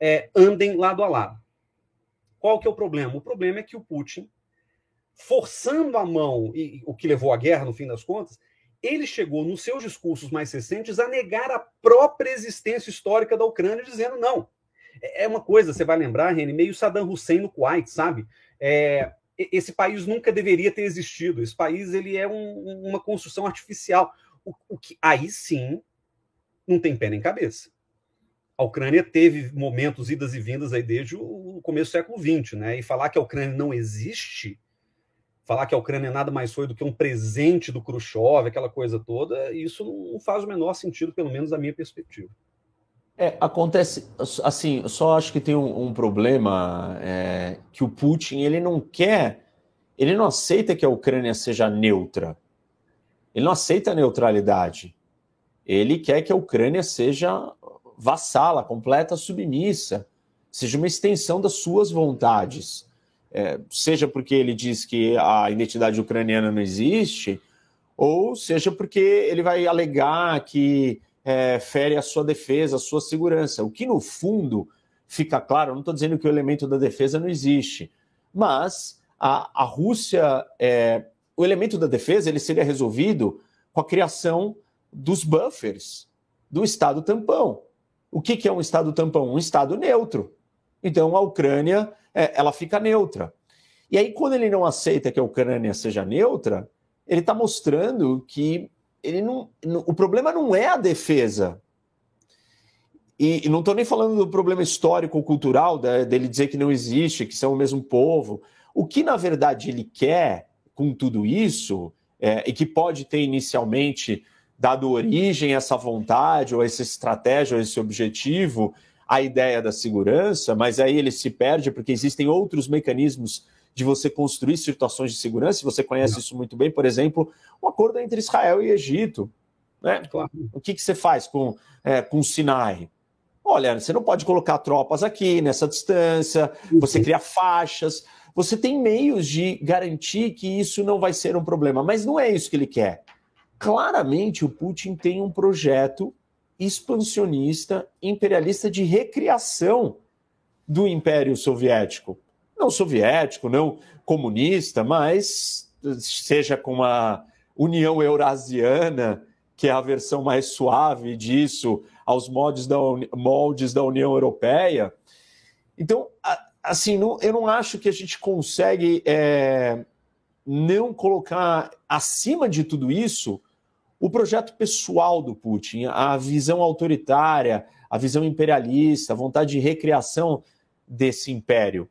é, andem lado a lado. Qual que é o problema? O problema é que o Putin, forçando a mão, e o que levou à guerra, no fim das contas, ele chegou, nos seus discursos mais recentes, a negar a própria existência histórica da Ucrânia, dizendo não. É, é uma coisa, você vai lembrar, Reni, meio Saddam Hussein no Kuwait, sabe? É, esse país nunca deveria ter existido. Esse país ele é um, uma construção artificial. O, o, que aí sim não tem pé nem cabeça. A Ucrânia teve momentos idas e vindas aí desde o começo do século XX, né? E falar que a Ucrânia não existe, falar que a Ucrânia nada mais foi do que um presente do Khrushchev, aquela coisa toda, isso não faz o menor sentido, pelo menos da minha perspectiva. É, acontece, assim, eu só acho que tem um, um problema é, que o Putin, ele não quer, ele não aceita que a Ucrânia seja neutra. Ele não aceita a neutralidade. Ele quer que a Ucrânia seja vassala, completa, submissa, seja uma extensão das suas vontades. É, seja porque ele diz que a identidade ucraniana não existe, ou seja porque ele vai alegar que é, fere a sua defesa, a sua segurança. O que, no fundo, fica claro, não estou dizendo que o elemento da defesa não existe, mas a, a Rússia, é, o elemento da defesa ele seria resolvido com a criação dos buffers do Estado tampão. O que, que é um Estado tampão? Um Estado neutro. Então a Ucrânia é, ela fica neutra. E aí, quando ele não aceita que a Ucrânia seja neutra, ele está mostrando que ele não, o problema não é a defesa. E, e não estou nem falando do problema histórico ou cultural né, dele dizer que não existe, que são o mesmo povo. O que na verdade ele quer com tudo isso é, e que pode ter inicialmente dado origem a essa vontade ou a essa estratégia ou esse objetivo, a ideia da segurança, mas aí ele se perde porque existem outros mecanismos de você construir situações de segurança, você conhece isso muito bem, por exemplo, o acordo entre Israel e Egito. Né? Claro. O que, que você faz com, é, com o Sinai? Olha, você não pode colocar tropas aqui nessa distância, você cria faixas, você tem meios de garantir que isso não vai ser um problema, mas não é isso que ele quer. Claramente, o Putin tem um projeto expansionista, imperialista de recriação do Império Soviético não soviético, não comunista, mas seja com a União Eurasiana, que é a versão mais suave disso, aos moldes da, moldes da União Europeia. Então, assim, não, eu não acho que a gente consegue é, não colocar acima de tudo isso o projeto pessoal do Putin, a visão autoritária, a visão imperialista, a vontade de recriação desse império.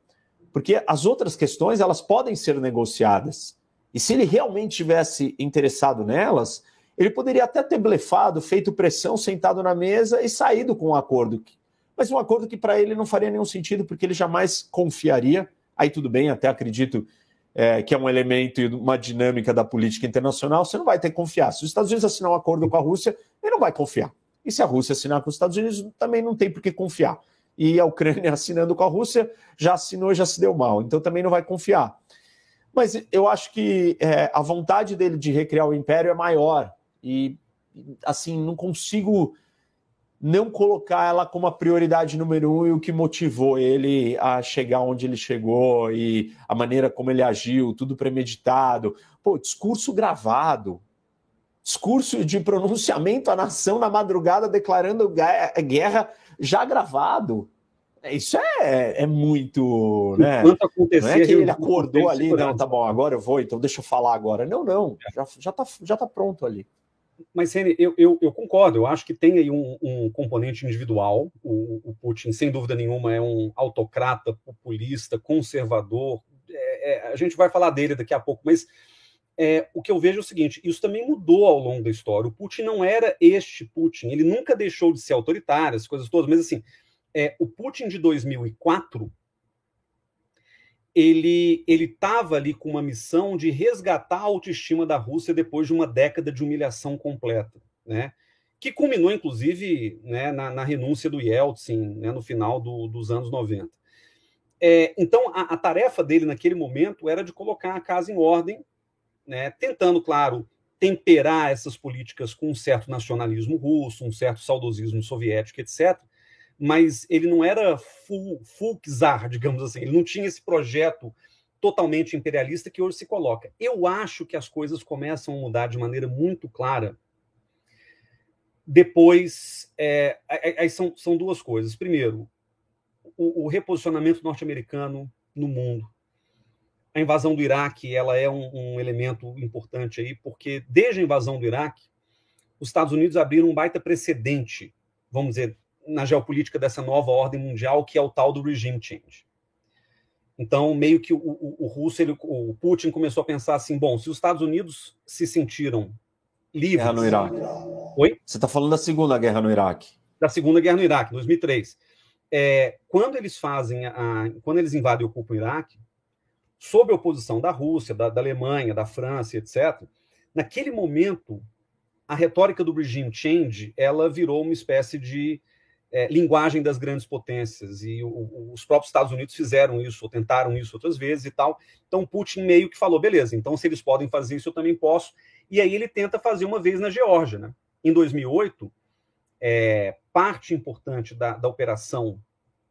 Porque as outras questões, elas podem ser negociadas. E se ele realmente tivesse interessado nelas, ele poderia até ter blefado, feito pressão, sentado na mesa e saído com um acordo. Mas um acordo que para ele não faria nenhum sentido, porque ele jamais confiaria. Aí tudo bem, até acredito é, que é um elemento e uma dinâmica da política internacional, você não vai ter que confiar. Se os Estados Unidos assinar um acordo com a Rússia, ele não vai confiar. E se a Rússia assinar com os Estados Unidos, também não tem por que confiar. E a Ucrânia assinando com a Rússia, já assinou, já se deu mal. Então também não vai confiar. Mas eu acho que é, a vontade dele de recriar o império é maior. E, assim, não consigo não colocar ela como a prioridade número um e o que motivou ele a chegar onde ele chegou e a maneira como ele agiu, tudo premeditado. Pô, discurso gravado, discurso de pronunciamento à nação na madrugada declarando guerra já gravado. Isso é, é muito. Né? Enquanto acontecer, não é que ele acordou ali, não, tá bom, agora eu vou, então deixa eu falar agora. Não, não, já, já, tá, já tá pronto ali. Mas, Rene, eu, eu, eu, concordo, eu acho que tem aí um, um componente individual. O, o, Putin, sem dúvida nenhuma, é um autocrata, populista, conservador. É, é, a gente vai falar dele daqui a pouco, mas é, o que eu vejo é o seguinte: isso também mudou ao longo da história. O Putin não era este Putin, ele nunca deixou de ser autoritário, as coisas todas, mas assim, é, o Putin de 2004 ele estava ali com uma missão de resgatar a autoestima da Rússia depois de uma década de humilhação completa, né? Que culminou, inclusive, né, na, na renúncia do Yeltsin né, no final do, dos anos 90. É, então, a, a, tarefa dele naquele momento era de colocar a casa em ordem, né, tentando, claro, temperar essas políticas com um certo nacionalismo russo, um certo saudosismo soviético, etc mas ele não era full, full czar, digamos assim, ele não tinha esse projeto totalmente imperialista que hoje se coloca. Eu acho que as coisas começam a mudar de maneira muito clara. Depois, é, aí são, são duas coisas. Primeiro, o, o reposicionamento norte-americano no mundo. A invasão do Iraque ela é um, um elemento importante aí, porque desde a invasão do Iraque, os Estados Unidos abriram um baita precedente, vamos dizer, na geopolítica dessa nova ordem mundial, que é o tal do regime change. Então, meio que o, o, o russo, ele, o Putin começou a pensar assim: bom, se os Estados Unidos se sentiram livres. Guerra no Iraque. Oi? Você está falando da Segunda Guerra no Iraque. Da Segunda Guerra no Iraque, 2003. É, quando eles fazem, a, quando eles invadem e ocupam o Iraque, sob a oposição da Rússia, da, da Alemanha, da França, etc., naquele momento, a retórica do regime change ela virou uma espécie de é, linguagem das grandes potências. E o, os próprios Estados Unidos fizeram isso, ou tentaram isso outras vezes e tal. Então, Putin meio que falou: beleza, então se eles podem fazer isso, eu também posso. E aí ele tenta fazer uma vez na Geórgia. Né? Em 2008, é, parte importante da, da operação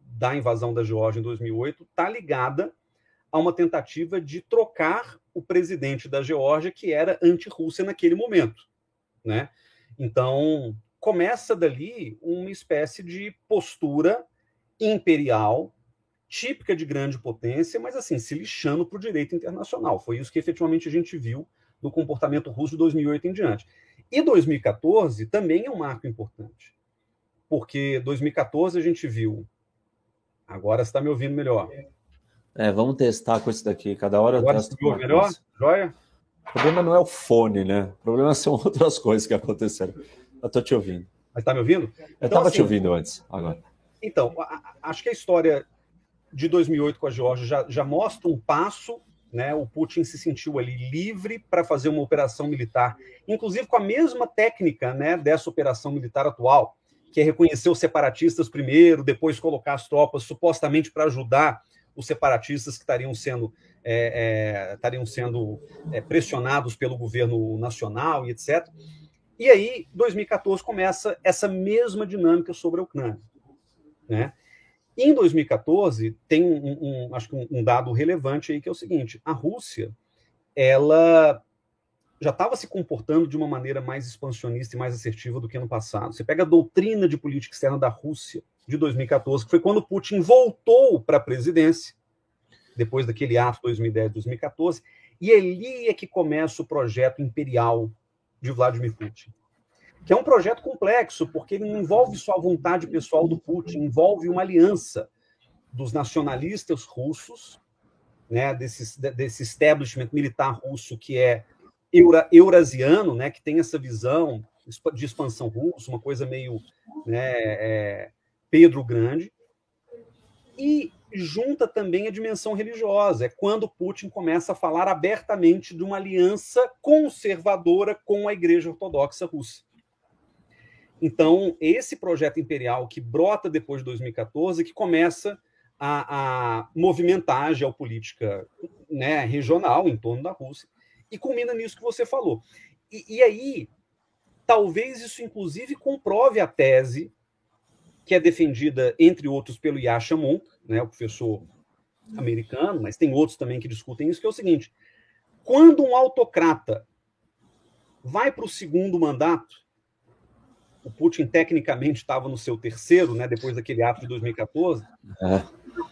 da invasão da Geórgia em 2008 está ligada a uma tentativa de trocar o presidente da Geórgia, que era anti-Rússia naquele momento. Né? Então, começa dali uma espécie de postura imperial, típica de grande potência, mas assim, se lixando para o direito internacional. Foi isso que efetivamente a gente viu no comportamento russo de 2008 em diante. E 2014 também é um marco importante, porque 2014 a gente viu. Agora você está me ouvindo melhor. É, vamos testar com isso daqui. Cada hora Agora eu testo. Você melhor? Coisa. Joia? O problema não é o fone, né? O problema são outras coisas que aconteceram. Eu tô te ouvindo. Mas tá me ouvindo? Eu então, tava assim, te ouvindo antes, agora. Então, acho que a história de 2008 com a Geórgia já, já mostra um passo, né? O Putin se sentiu ali livre para fazer uma operação militar, inclusive com a mesma técnica, né, dessa operação militar atual, que é reconhecer os separatistas primeiro, depois colocar as tropas supostamente para ajudar os separatistas que estariam sendo é, é, estariam sendo é, pressionados pelo governo nacional e etc. E aí, 2014 começa essa mesma dinâmica sobre a Ucrânia. Né? Em 2014, tem um, um acho que um, dado relevante aí que é o seguinte: a Rússia, ela já estava se comportando de uma maneira mais expansionista e mais assertiva do que no passado. Você pega a doutrina de política externa da Rússia de 2014, que foi quando Putin voltou para a presidência, depois daquele ato 2010-2014, e ali é que começa o projeto imperial de Vladimir Putin. Que é um projeto complexo, porque ele não envolve só a vontade pessoal do Putin, envolve uma aliança dos nacionalistas russos, né, desse, desse establishment militar russo que é eura, eurasiano, né, que tem essa visão de expansão russa, uma coisa meio né, é, Pedro Grande, e junta também a dimensão religiosa. É quando Putin começa a falar abertamente de uma aliança conservadora com a Igreja Ortodoxa Russa. Então, esse projeto imperial que brota depois de 2014, que começa a, a movimentar a geopolítica né, regional em torno da Rússia, e culmina nisso que você falou. E, e aí, talvez isso, inclusive, comprove a tese que é defendida, entre outros, pelo Yasha Monk, né, o professor americano, mas tem outros também que discutem isso, que é o seguinte: quando um autocrata vai para o segundo mandato, o Putin tecnicamente estava no seu terceiro, né, depois daquele ato de 2014, é.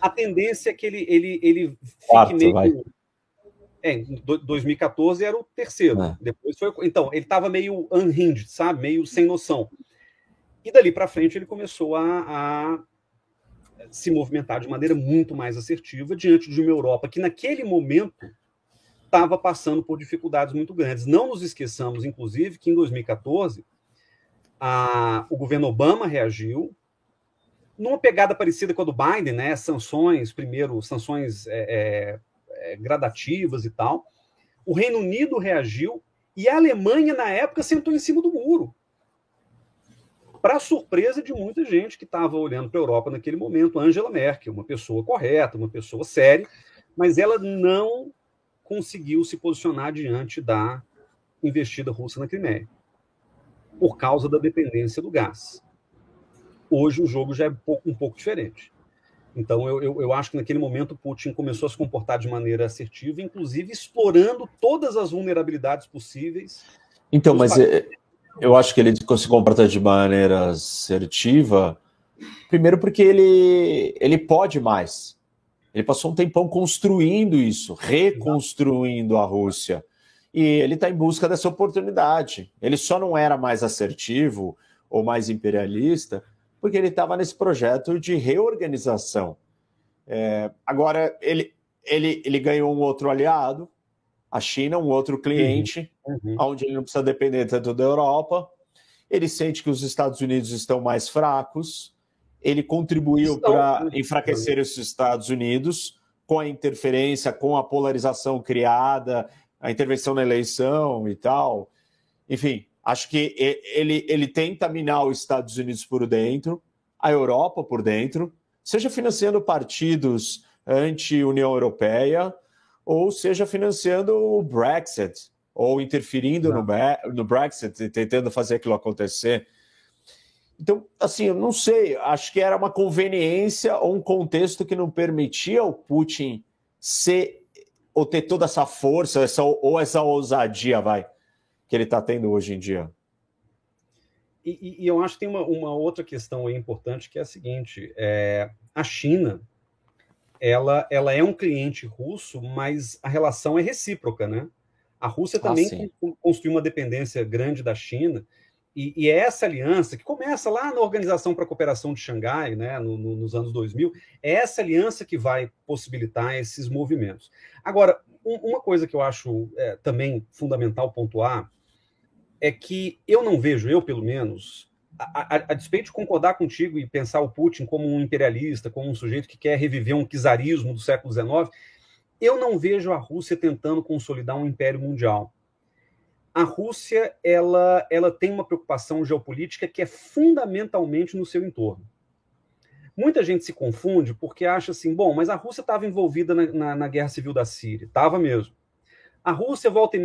a tendência é que ele, ele, ele fique Quarto, meio. Vai. É, em 2014 era o terceiro. É. Depois foi. Então, ele estava meio unhinged, sabe? Meio sem noção. E dali para frente ele começou a, a, se movimentar de maneira muito mais assertiva diante de uma Europa que, naquele momento, estava passando por dificuldades muito grandes. Não nos esqueçamos, inclusive, que em 2014 a, o governo Obama reagiu numa pegada parecida com a do Biden, né? Sanções, primeiro, sanções é, é, é, gradativas e tal. O Reino Unido reagiu e a Alemanha, na época, sentou em cima do muro. Para surpresa de muita gente que estava olhando para a Europa naquele momento, Angela Merkel, uma pessoa correta, uma pessoa séria, mas ela não conseguiu se posicionar diante da investida russa na Crimeia por causa da dependência do gás. Hoje o jogo já é um pouco, um pouco diferente. Então, eu, eu, eu, acho que naquele momento Putin começou a se comportar de maneira assertiva, inclusive explorando todas as vulnerabilidades possíveis. Então, mas é, eu acho que ele se comporta de maneira assertiva, primeiro porque ele, ele pode mais. Ele passou um tempão construindo isso, reconstruindo a Rússia e ele está em busca dessa oportunidade. Ele só não era mais assertivo ou mais imperialista porque ele estava nesse projeto de reorganização. É, agora, ele, ele, ele ganhou um outro aliado, a China, um outro cliente, uhum, uhum. onde ele não precisa depender tanto da Europa. Ele sente que os Estados Unidos estão mais fracos. Ele contribuiu para enfraquecer os Estados Unidos com a interferência, com a polarização criada a intervenção na eleição e tal. Enfim, acho que ele, ele tenta minar os Estados Unidos por dentro, a Europa por dentro, seja financiando partidos anti-União Europeia, ou seja financiando o Brexit, ou interferindo no, no Brexit e tentando fazer aquilo acontecer. Então, assim, eu não sei, acho que era uma conveniência ou um contexto que não permitia o Putin ser ou ter toda essa força, essa, ou essa ousadia, vai, que ele está tendo hoje em dia? E, e, eu acho que tem uma, uma outra questão aí importante que é a seguinte: é, a China ela, ela é um cliente russo, mas a relação é recíproca, né? A Rússia ah, também ah, construiu uma dependência grande da China, e, e, é essa aliança, que começa lá na Organização para a Cooperação de Xangai, né, no, no, nos anos 2000, é essa aliança que vai possibilitar esses movimentos. Agora, um, uma coisa que eu acho é, também fundamental pontuar é que eu não vejo, eu pelo menos, a, a, a, despeito de concordar contigo e pensar o Putin como um imperialista, como um sujeito que quer reviver um czarismo do século XIX, eu não vejo a Rússia tentando consolidar um império mundial a Rússia ela, ela tem uma preocupação geopolítica que é fundamentalmente no seu entorno. Muita gente se confunde porque acha assim, bom, mas a Rússia estava envolvida na, na, na, guerra civil da Síria. Estava mesmo. A Rússia volta e